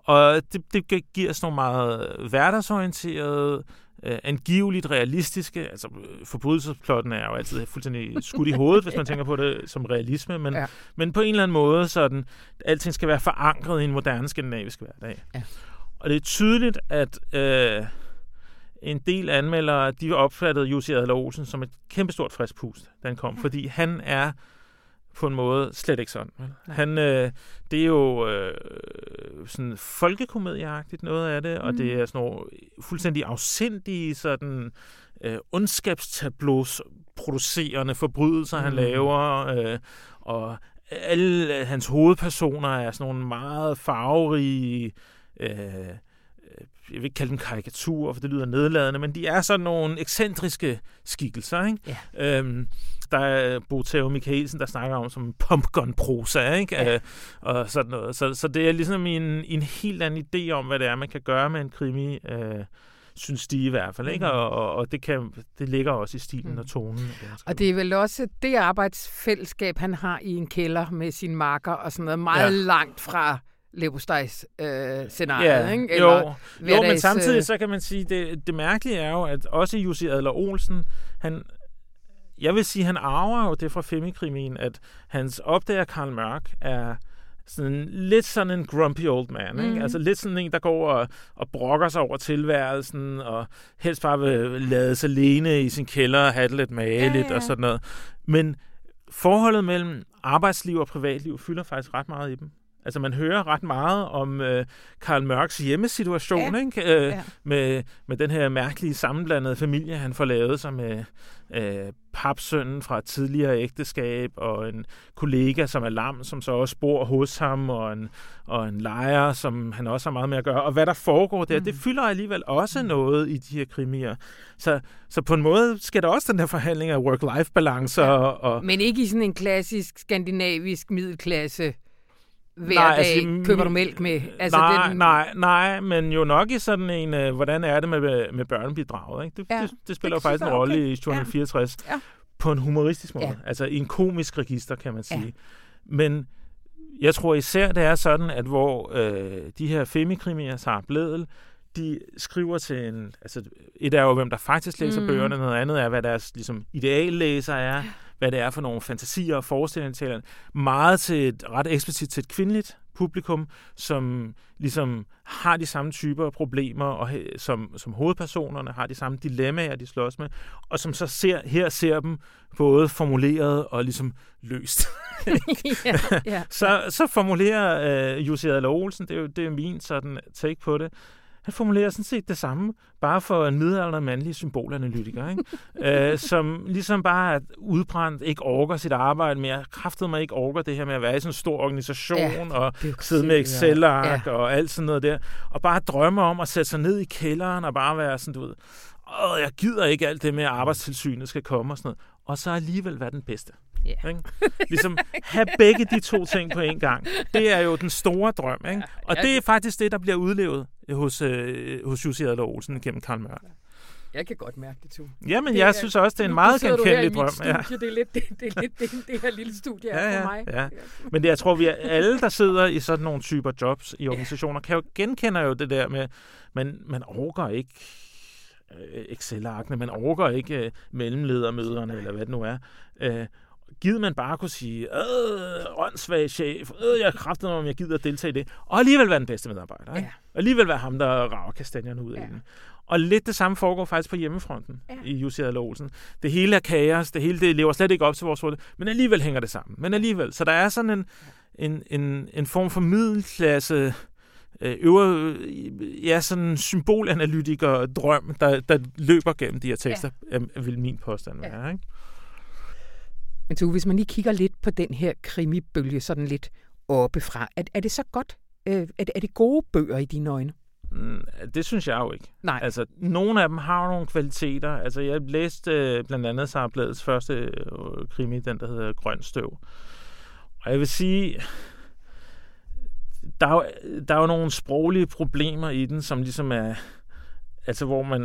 og det, det giver sådan nogle meget hverdagsorienterede, øh, angiveligt realistiske, altså forbrydelsesplotten er jo altid fuldstændig skudt i hovedet, hvis man tænker på det som realisme, men, ja. men på en eller anden måde, sådan, alting skal være forankret i en moderne skandinavisk hverdag. Ja. Og det er tydeligt, at øh, en del anmeldere, de opfattede Jussi Adler Olsen som et kæmpestort frisk pust, da han kom, fordi han er på en måde slet ikke sådan. Han, øh, det er jo øh, sådan folkekomedieagtigt noget af det, mm. og det er sådan nogle fuldstændig afsindige sådan øh, ondskabstableaus producerende forbrydelser, mm. han laver, øh, og alle hans hovedpersoner er sådan nogle meget farverige øh, jeg vil ikke kalde dem karikaturer, for det lyder nedladende, men de er sådan nogle ekscentriske skikkelser. Ikke? Ja. Øhm, der er Bo Theo Michaelsen, der snakker om som pumpgun-prosa, ikke? Ja. Øh, og sådan noget. Så, så det er ligesom en, en helt anden idé om, hvad det er, man kan gøre med en krimi, øh, synes de i hvert fald. Ikke? Mm. Og, og, og det, kan, det ligger også i stilen mm. og tonen. Og det er vel også det arbejdsfællesskab, han har i en kælder med sin marker og sådan noget, meget ja. langt fra leverpostejs øh, scenariet, ja, ikke? Eller jo, jo, men samtidig øh, så kan man sige, det, det mærkelige er jo, at også Jussi Adler Olsen, han, jeg vil sige, han arver jo det fra Femikrimien, at hans opdager Karl Mørk er sådan lidt sådan en grumpy old man, ikke? Mm. Altså lidt sådan en, der går og, og brokker sig over tilværelsen, og helst bare vil lade sig alene i sin kælder og have det lidt mageligt ja, ja. og sådan noget. Men forholdet mellem arbejdsliv og privatliv fylder faktisk ret meget i dem. Altså man hører ret meget om øh, Karl Mørks hjemmesituation, ja. ikke? Øh, ja. med, med den her mærkelige sammenblandede familie, han får lavet sig med øh, papsønnen fra et tidligere ægteskab, og en kollega, som er lam, som så også bor hos ham, og en, og en lejer, som han også har meget med at gøre. Og hvad der foregår der, mm. det fylder alligevel også mm. noget i de her krimier. Så, så på en måde skal der også den her forhandling af work-life-balance. Ja. Og, og, Men ikke i sådan en klassisk skandinavisk middelklasse hver nej, dag altså, køber du mælk med? Altså, nej, den... nej, nej, men jo nok i sådan en, uh, hvordan er det med, med børnebidraget? Ikke? Det, ja, det, det spiller det jo faktisk en rolle okay. i 264 ja. Ja. på en humoristisk måde. Ja. Altså i en komisk register, kan man sige. Ja. Men jeg tror især, det er sådan, at hvor øh, de her femikrimier, Sarah Bledel, de skriver til en... Altså, et er jo, hvem der faktisk læser mm. bøgerne, noget andet er, hvad deres ligesom, ideallæser er hvad det er for nogle fantasier og forestillinger. Meget til et, ret eksplicit til et kvindeligt publikum, som ligesom har de samme typer problemer, og som, som hovedpersonerne har de samme dilemmaer, de slås med, og som så ser, her ser dem både formuleret og ligesom løst. ja, ja. så, så formulerer øh, Jussi Adler Olsen, det er jo det er min sådan take på det, Han formulerer sådan set det samme, bare for en midaldrende mandlig symbolanalytiker, ikke? øh, som ligesom bare er udbrændt, ikke orker sit arbejde mere, kraftet mig ikke orker det her med at være i sådan en stor organisation, Ja, og sidde med Excel-ark ja. og alt sådan noget der, og bare drømme om at sætte sig ned i kælderen og bare være sådan, du ved, Åh, jeg gider ikke alt det med, at arbejdstilsynet skal komme og sådan noget. Og så alligevel være den bedste. Ja. Ikke? Ligesom have begge de to ting på en gang. Det er jo den store drøm. Ikke? Og jeg- det er faktisk det, der bliver udlevet hos, øh, hos Jussi Adler Olsen gennem Karl Mørk. Jeg kan godt mærke det, tu. Jamen, Det jeg er- synes også, det er en meget genkendelig drøm. Ja. Studie. Det er lidt det, det, er lidt det, det her lille studie er Ja, for ja, mig. ja. Men det, jeg tror, vi er, alle, der sidder i sådan nogle typer jobs i organisationer, kan jo genkender jo det der med, man, man overgår ikke øh, Excel-arkene, man overgår ikke øh, mellemledermøderne, eller hvad det nu er. Øh, gider man bare kunne sige, øh, åndssvag chef, øh, jeg kræfter mig, om jeg gider at deltage i det, og alligevel være den bedste medarbejder. Ikke? Ja. Og alligevel være ham, der rager kastanjerne ud af Ja. den. Og lidt det samme foregår faktisk på hjemmefronten Ja. i Jussi Adler Olsen. Det hele er kaos, det hele det lever slet ikke op til vores råd, men alligevel hænger det sammen. Men alligevel, så der er sådan en, en, en, en form for middelklasse øh, øver, ja, sådan symbolanalytiker drøm, der, der løber gennem de her tekster, ja. vil min påstand Ja. være. Ikke? Men tu, hvis man lige kigger lidt på den her krimibølge, sådan lidt oppefra, er, er det så godt? Øh, er, det, er det gode bøger i dine øjne? Mm, Det synes jeg jo ikke. Nej. Altså, nogle af dem har jo nogle kvaliteter. Altså, jeg læste øh, blandt andet Sara Bladets første øh, krimi, den der hedder Grøn Støv. Og jeg vil sige, der er, jo, der er jo nogle sproglige problemer i den, som ligesom er... Altså, hvor man,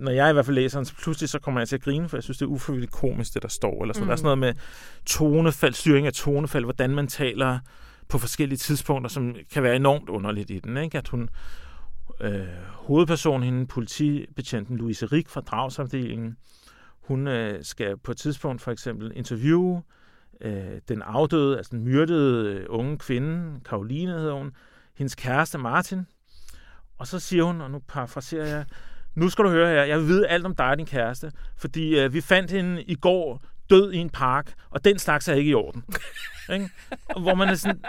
når jeg i hvert fald læser den, så pludselig så kommer jeg til at grine, for jeg synes, det er uforvilligt komisk, det der står. Eller sådan. Mm. Der er sådan noget med tonefald, styring af tonefald, hvordan man taler på forskellige tidspunkter, som kan være enormt underligt i den. Ikke? At hun, øh, hovedpersonen, hende, politibetjenten Louise Rik fra dragsafdelingen, hun øh, skal på et tidspunkt for eksempel interviewe øh, den afdøde, altså den myrdede øh, unge kvinde, Karoline hedder hun, hendes kæreste Martin. Og så siger hun, og nu parafraserer jeg, nu skal du høre her, jeg vil vide alt om dig og din kæreste, fordi øh, vi fandt hende i går død i en park, og den slags er ikke i orden. ikke? Hvor man er sådan,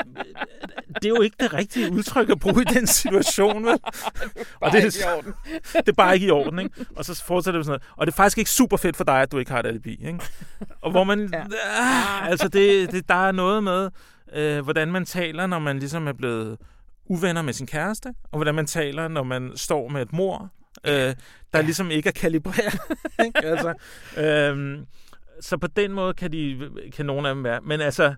det er jo ikke det rigtige udtryk at bruge i den situation, vel? og det, er, det er bare ikke i orden, ikke? Og så fortsætter det sådan noget. Og det er faktisk ikke super fedt for dig, at du ikke har et alibi, ikke? Og hvor man... Ja. Ah, altså, det, det, der er noget med, øh, hvordan man taler, når man ligesom er blevet uvenner med sin kæreste, og hvordan man taler, når man står med et mor, øh, der ja. ligesom ikke er kalibreret. ikke? altså, øh, så på den måde kan, de, kan nogle af dem være. Men altså,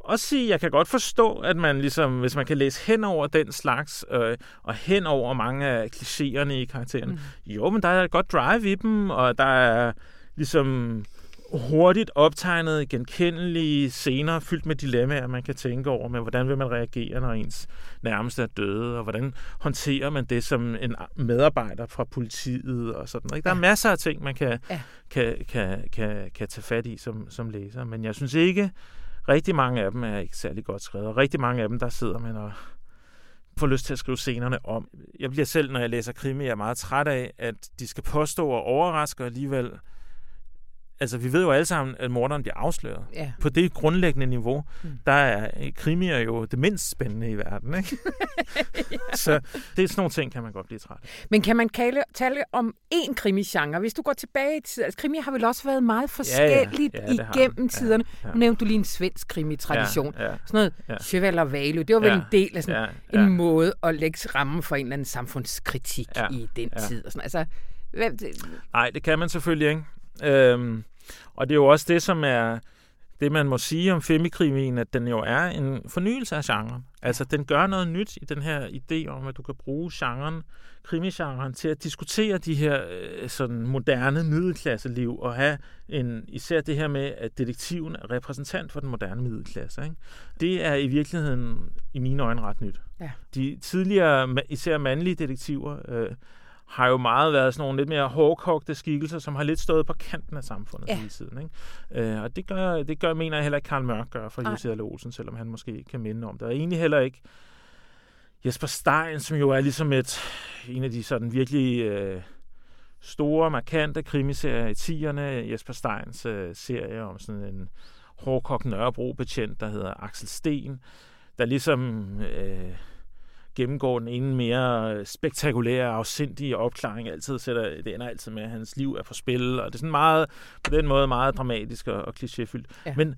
også sige, jeg kan godt forstå, at man ligesom, hvis man kan læse hen over den slags, øh, og hen over mange af klichéerne i karakteren, mm. jo, men der er et godt drive i dem, og der er ligesom hurtigt optegnet, genkendelige scener, fyldt med dilemmaer, man kan tænke over, med hvordan vil man reagere, når ens nærmeste er døde, og hvordan håndterer man det som en medarbejder fra politiet og sådan noget. Der er Ja. masser af ting, man kan, Ja. kan, kan, kan, kan tage fat i som, som læser, men jeg synes ikke, rigtig mange af dem er ikke særlig godt skrevet, og rigtig mange af dem, der sidder man og får lyst til at skrive scenerne om. Jeg bliver selv, når jeg læser krimi, jeg er meget træt af, at de skal påstå og overraske, og alligevel Altså, vi ved jo alle sammen, at morderen bliver afsløret. Ja. På det grundlæggende niveau, Mm. der er krimier jo det mindst spændende i verden, ikke? Så det er sådan nogle ting, kan man godt blive træt af. Men kan man tale, tale om én krimigenre? Hvis du går tilbage i tiden, altså krimi har vel også været meget forskelligt Ja, det har igennem tiderne. Ja, ja. Nu nævnte du lige en svensk krimitradition. Ja, ja, Sådan noget Ja. Cheval og Valø, det var vel Ja. en del af sådan ja, en ja. måde at lægge rammen for en eller anden samfundskritik Ja, i den ja. tid. Og sådan. Altså, hvad, det, Nej, det kan man selvfølgelig ikke. Øhm, og det er jo også det, som er det, man må sige om femikrimien, at den jo er en fornyelse af genren. Altså, den gør noget nyt i den her idé om, at du kan bruge genren, krimigenren, til at diskutere de her øh, sådan moderne middelklasseliv, og have en, især det her med, at detektiven er repræsentant for den moderne middelklasse. Ikke? Det er i virkeligheden, i mine øjne, ret nyt. Ja. De tidligere, især mandlige detektiver, øh, har jo meget været sådan nogle lidt mere hårdkogte skikkelser, som har lidt stået på kanten af samfundet Ja. hele tiden. Ikke? Øh, og det gør, det gør, mener jeg heller ikke, Karl Mørk gør for. Jussi Olsen, selvom han måske kan minde om det. Og egentlig heller ikke Jesper Stein, som jo er ligesom et, en af de sådan virkelig øh, store, markante krimiserier i 10'erne. Jesper Steins øh, serie om sådan en hårdkogt Nørrebro-betjent, der hedder Axel Sten, der ligesom øh, gennemgår den ene mere spektakulære, afsindige opklaring. Altid sætter, det ender altid med, at hans liv er på spil, og det er sådan meget, på den måde meget dramatisk og, og klichéfyldt. Ja. Men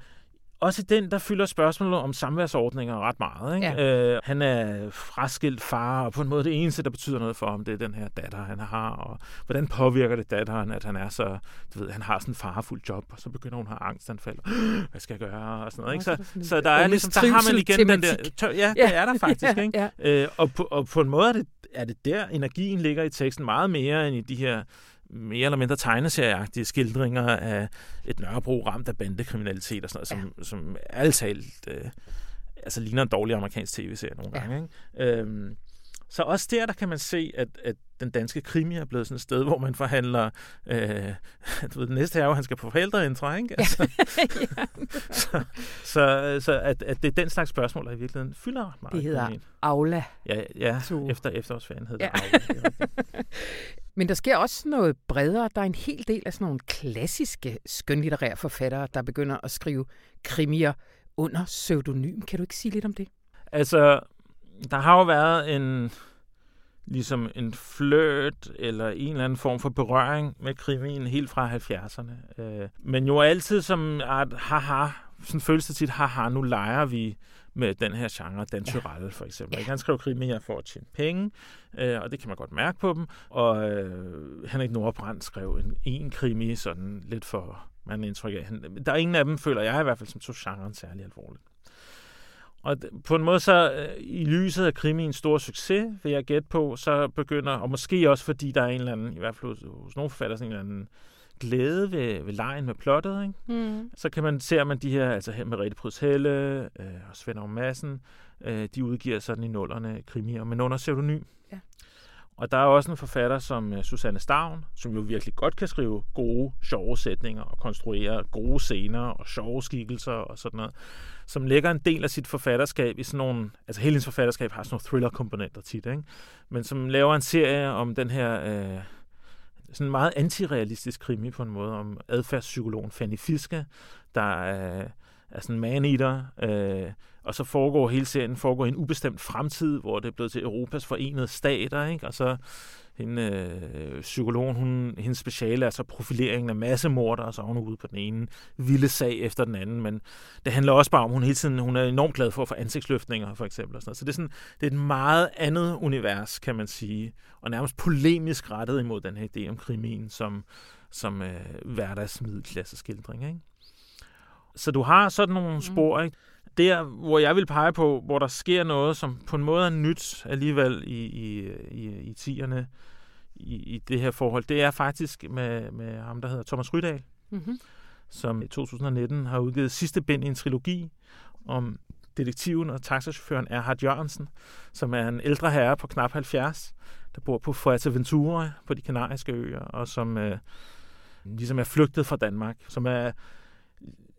også den, der fylder spørgsmålet om samværsordninger ret meget. Ikke? Ja. Øh, han er fraskilt far, og på en måde det eneste, der betyder noget for ham, det er den her datter, han har. Og hvordan påvirker det datteren, at han er så, du ved, han har sådan en farfuld job, og så begynder hun at have angstanfald. Hvad skal jeg gøre? Og sådan noget, ikke? Så, så der er ligesom, der har man igen den der... Tør, ja, ja, det er der faktisk. Ikke? Ja. Øh, og, på, og på en måde er det, er det der, energien ligger i teksten meget mere end i de her mere eller mindre tegneserieagtige skildringer af et Nørrebro ramt af bandekriminalitet og sådan noget, ja. som, som alt talt øh, altså ligner en dårlig amerikansk tv-serie nogle ja. gange. Ikke? Øhm, så også der, der kan man se, at, at den danske krimi er blevet sådan et sted, hvor man forhandler... Øh, du ved, det næste er at han skal på forældreintra, ikke? Altså, ja. så så, så at, at det er den slags spørgsmål, der i virkeligheden fylder ret meget. Det hedder Aula. Ja, ja efter efterårsferien hedder ja. det Aula. Men der sker også noget bredere. Der er en hel del af sådan nogle klassiske skønlitterære forfattere, der begynder at skrive krimier under pseudonym. Kan du ikke sige lidt om det? Altså, der har jo været en ligesom en fløt eller en eller anden form for berøring med krimien helt fra 70'erne. Øh, men jo altid som at haha, sådan føles det tit, haha, nu leger vi med den her genre, Dan Tyrell for eksempel. Ja. Han skrev krimier for at tjene penge, øh, og det kan man godt mærke på dem. Og øh, Henrik Nordbrandt skrev en, en krimi sådan lidt for man indtryk af. Der er ingen af dem, føler jeg i hvert fald, som tog genren særlig alvorligt. Og på en måde så, øh, i lyset af krimi en stor succes, vil jeg gætte på, så begynder, og måske også fordi der er en eller anden, i hvert fald hos nogle forfatter, sådan en eller anden glæde ved, ved lejen med plottet, ikke? Mm. så kan man se, at man de her, altså her med Rette Pryds Helle øh, og Svend Madsen, øh, de udgiver sådan i nullerne krimier, men under pseudonym. Ja. Og der er også en forfatter som uh, Susanne Stavn, som jo virkelig godt kan skrive gode, sjove sætninger og konstruere gode scener og sjove skikkelser og sådan noget, som lægger en del af sit forfatterskab i sådan nogle, altså hele hendes forfatterskab har sådan nogle thriller-komponenter tit, ikke? men som laver en serie om den her øh, sådan en meget antirealistisk krimi på en måde, om adfærdspsykologen Fanny Fiske, der er, er sådan en man-eater, øh, og så foregår hele serien foregår i en ubestemt fremtid, hvor det er blevet til Europas forenede stater, ikke? og så hende, øh, psykologen, hun, hendes speciale er så profileringen af massemorder, og så er hun ude på den ene vilde sag efter den anden, men det handler også bare om, hun hele tiden hun er enormt glad for at få ansigtsløftninger, for eksempel. Og sådan noget. Så det er, sådan, det er et meget andet univers, kan man sige, og nærmest polemisk rettet imod den her idé om krimien som, som øh, hverdagsmiddelklasseskildring. Ikke? Så du har sådan nogle mm. spor, ikke? Der, hvor jeg vil pege på, hvor der sker noget, som på en måde er nyt alligevel i, i, i, i tierne i, i det her forhold, det er faktisk med, med ham, der hedder Thomas Rydahl, mm-hmm. som i 2019 har udgivet sidste bind i en trilogi om detektiven og taxachaufføren Erhard Jørgensen, som er en ældre herre på knap 70, der bor på Fuerteventura på de kanariske øer, og som øh, ligesom er flygtet fra Danmark, som er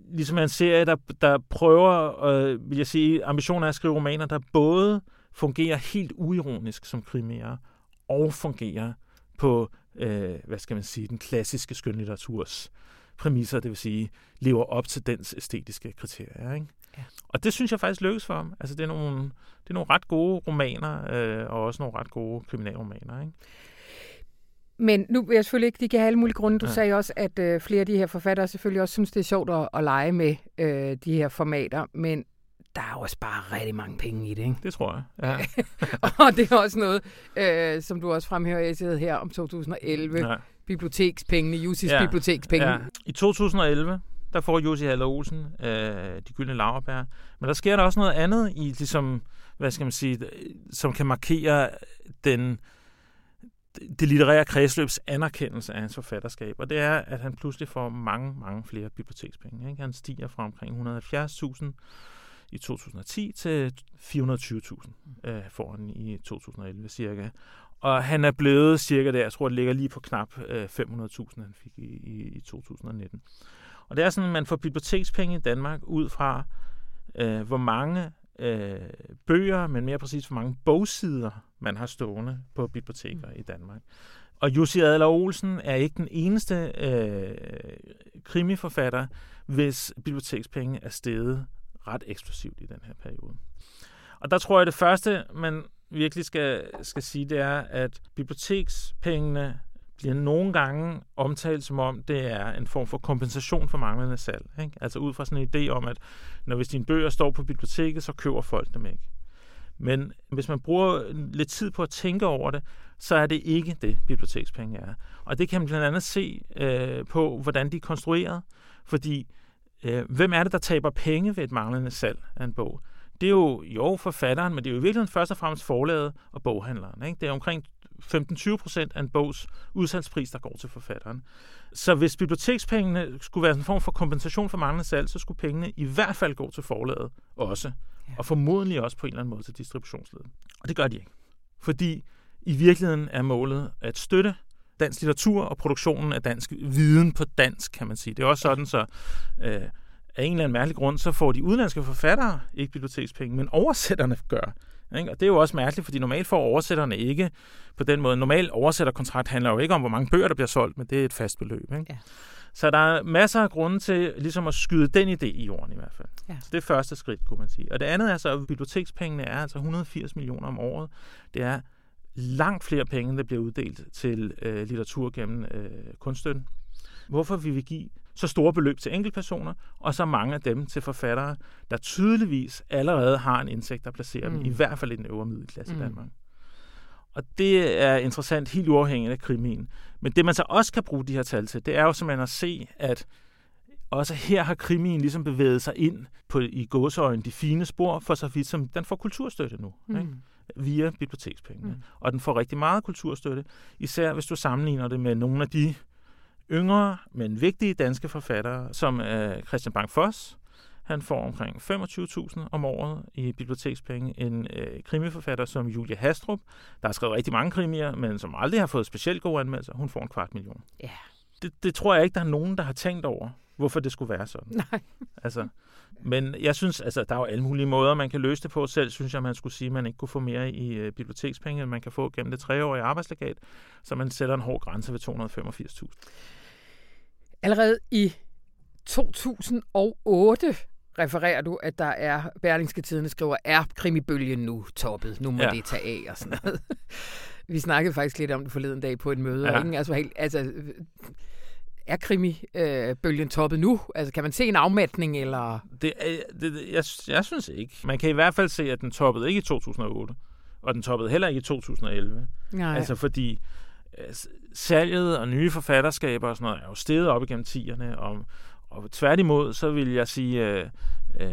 ligesom en serie, der, der prøver, øh, vil jeg sige, ambitionen er at skrive romaner, der både fungerer helt uironisk som krimier, og fungerer på, øh, hvad skal man sige, den klassiske skønlitteraturs præmisser, det vil sige, lever op til dens æstetiske kriterier. Ikke? Ja. Og det synes jeg faktisk lykkes for ham. Altså, det er nogle, det er nogle ret gode romaner, øh, og også nogle ret gode kriminalromaner. Ikke? Men nu vil jeg selvfølgelig ikke, de kan have alle mulige grunde. Du ja. sagde også, at øh, flere af de her forfattere selvfølgelig også synes, det er sjovt at, at lege med øh, de her formater, men der er også bare rigtig mange penge i det, ikke? Det tror jeg, ja. og det er også noget, øh, som du også fremhæver i sidder her om 2011. Ja. Bibliotekspengene, Jussis ja. bibliotekspenge. Ja. I 2011, der får Jussi Haller Olsen øh, de gyldne laverbær. Men der sker der også noget andet i, ligesom, hvad skal man sige, som kan markere den det litterære kredsløbs anerkendelse af hans forfatterskab, og det er, at han pludselig får mange, mange flere bibliotekspenge. Ikke? Han stiger fra omkring 170.000 i 2010 til 420.000 øh, får han i 2011 cirka. Og han er blevet cirka der, jeg tror, det ligger lige på knap øh, 500.000, han fik i, i, i 2019. Og det er sådan, at man får bibliotekspenge i Danmark ud fra, øh, hvor mange øh, bøger, men mere præcis hvor mange bogsider man har stående på biblioteker mm. i Danmark. Og Jussi Adler Olsen er ikke den eneste øh, krimiforfatter, hvis bibliotekspenge er steget ret eksplosivt i den her periode. Og der tror jeg, det første, man virkelig skal, skal sige, det er, at bibliotekspengene bliver nogle gange omtalt som om, det er en form for kompensation for manglende salg. Ikke? Altså ud fra sådan en idé om, at når hvis dine bøger står på biblioteket, så køber folk dem ikke. Men hvis man bruger lidt tid på at tænke over det, så er det ikke det, bibliotekspenge er. Og det kan man blandt andet se øh, på, hvordan de er konstrueret. Fordi, øh, hvem er det, der taber penge ved et manglende salg af en bog? Det er jo, jo forfatteren, men det er jo i virkeligheden først og fremmest forlaget og boghandleren. Ikke? Det er omkring 15-20 procent af en bogs udsalgspris, der går til forfatteren. Så hvis bibliotekspengene skulle være en form for kompensation for manglende salg, så skulle pengene i hvert fald gå til forlaget også. Ja. Og formodentlig også på en eller anden måde til distributionsledet. Og det gør de ikke. Fordi i virkeligheden er målet at støtte dansk litteratur og produktionen af dansk viden på dansk, kan man sige. Det er også sådan, så øh, af en eller anden mærkelig grund, så får de udenlandske forfattere ikke bibliotekspenge, men oversætterne gør. Ikke? Og det er jo også mærkeligt, fordi normalt får oversætterne ikke på den måde. Normal oversætterkontrakt handler jo ikke om, hvor mange bøger, der bliver solgt, men det er et fast beløb. Ikke? Ja. Så der er masser af grunde til ligesom at skyde den idé i jorden i hvert fald. Ja. Så det er første skridt, kunne man sige. Og det andet er så, at bibliotekspengene er altså 180 millioner om året. Det er langt flere penge, der bliver uddelt til øh, litteratur gennem øh, kunststøtten. Hvorfor vi vil give så store beløb til enkeltpersoner, og så mange af dem til forfattere, der tydeligvis allerede har en indsigt, der placerer mm. dem i hvert fald i den øvre middelklasse mm. i Danmark. Og det er interessant helt uafhængigt af krimien. Men det man så også kan bruge de her tal til, det er jo simpelthen at se, at også her har krimien ligesom bevæget sig ind på i gåseøjne de fine spor, for så vidt som den får kulturstøtte nu. Mm. Ikke? via bibliotekspengene. Mm. Og den får rigtig meget kulturstøtte, især hvis du sammenligner det med nogle af de yngre, men vigtige danske forfattere, som uh, Christian Bang Foss. Han får omkring 25.000 om året i bibliotekspenge. En uh, krimiforfatter som Julia Hastrup, der har skrevet rigtig mange krimier, men som aldrig har fået specielt gode anmeldelser, hun får en kvart million. Ja. Yeah. Det, det tror jeg ikke, der er nogen, der har tænkt over, hvorfor det skulle være sådan. Nej. altså, men jeg synes, altså, der er jo alle mulige måder, man kan løse det på. Selv synes jeg, man skulle sige, at man ikke kunne få mere i uh, bibliotekspenge, end man kan få gennem det treårige arbejdslegat, så man sætter en hård grænse ved 285.000. Allerede i 2008 refererer du, at der er, Berlingske Tidene skriver, er krimibølgen nu toppet? Nu må ja. det tage af og sådan noget. Vi snakkede faktisk lidt om det forleden dag på et møde. Ja. Ikke? Altså, helt, altså, er krimibølgen toppet nu? Altså, kan man se en afmatning, eller? Det, det, jeg, jeg synes ikke. Man kan i hvert fald se, at den toppede ikke i 2008, og den toppede heller ikke i 2011. Nej. Altså, fordi øh, salget og nye forfatterskaber og sådan noget er jo steget op igennem tierne, og, og tværtimod, så vil jeg sige, øh, øh,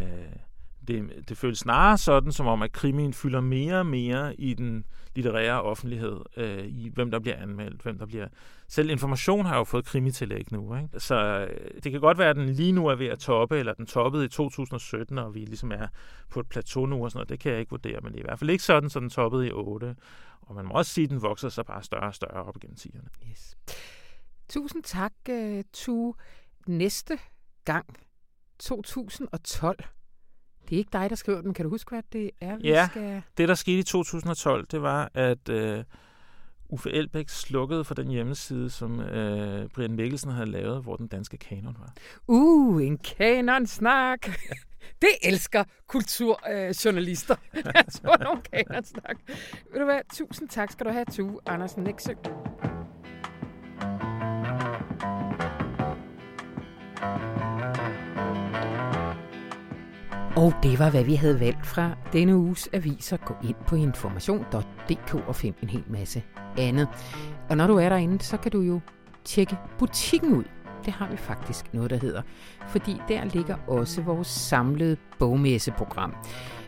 det, det føles snarere sådan, som om, at krimien fylder mere og mere i den litterære offentlighed, øh, i hvem der bliver anmeldt, hvem der bliver... Selv information har jo fået krimitillæg nu, ikke? Så øh, det kan godt være, at den lige nu er ved at toppe, eller den toppede i 2017, og vi ligesom er på et plateau nu og sådan noget. Det kan jeg ikke vurdere, men det er i hvert fald ikke sådan, så den toppede i 8. Og man må også sige, at den vokser sig bare større og større op gennem tiderne. Yes. Tusind tak, øh, uh, Tu. Næste gang, 2012, det er ikke dig, der skriver den. Kan du huske, hvad det er, vi ja, skal... det der skete i 2012, det var, at uh, Uffe Elbæk slukkede for den hjemmeside, som uh, Brian Mikkelsen havde lavet, hvor den danske kanon var. Uh, en kanonsnak! Det elsker kulturjournalister. Øh, jeg tror, nogle kanonsnak. Ved du hvad? Tusind tak skal du have, Tue Andersen Næksø. Og det var, hvad vi havde valgt fra denne uges aviser. Gå ind på information.dk og find en hel masse andet. Og når du er derinde, så kan du jo tjekke butikken ud. Det har vi faktisk noget, der hedder. Fordi der ligger også vores samlede bogmesseprogram.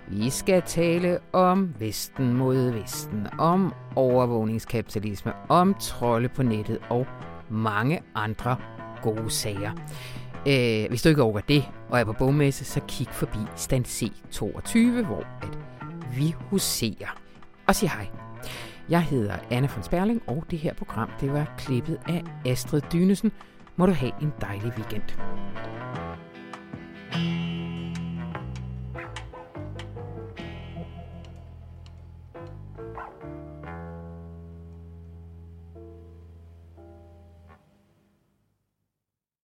Vi skal tale om Vesten mod Vesten, om overvågningskapitalisme, om trolde på nettet og mange andre gode sager. Øh, hvis du ikke over det og er på bogmesse, så kig forbi stand C22, hvor at vi huserer. Og sig hej. Jeg hedder Anne von Sperling, og det her program det var klippet af Astrid Dynesen. Må du have en dejlig weekend.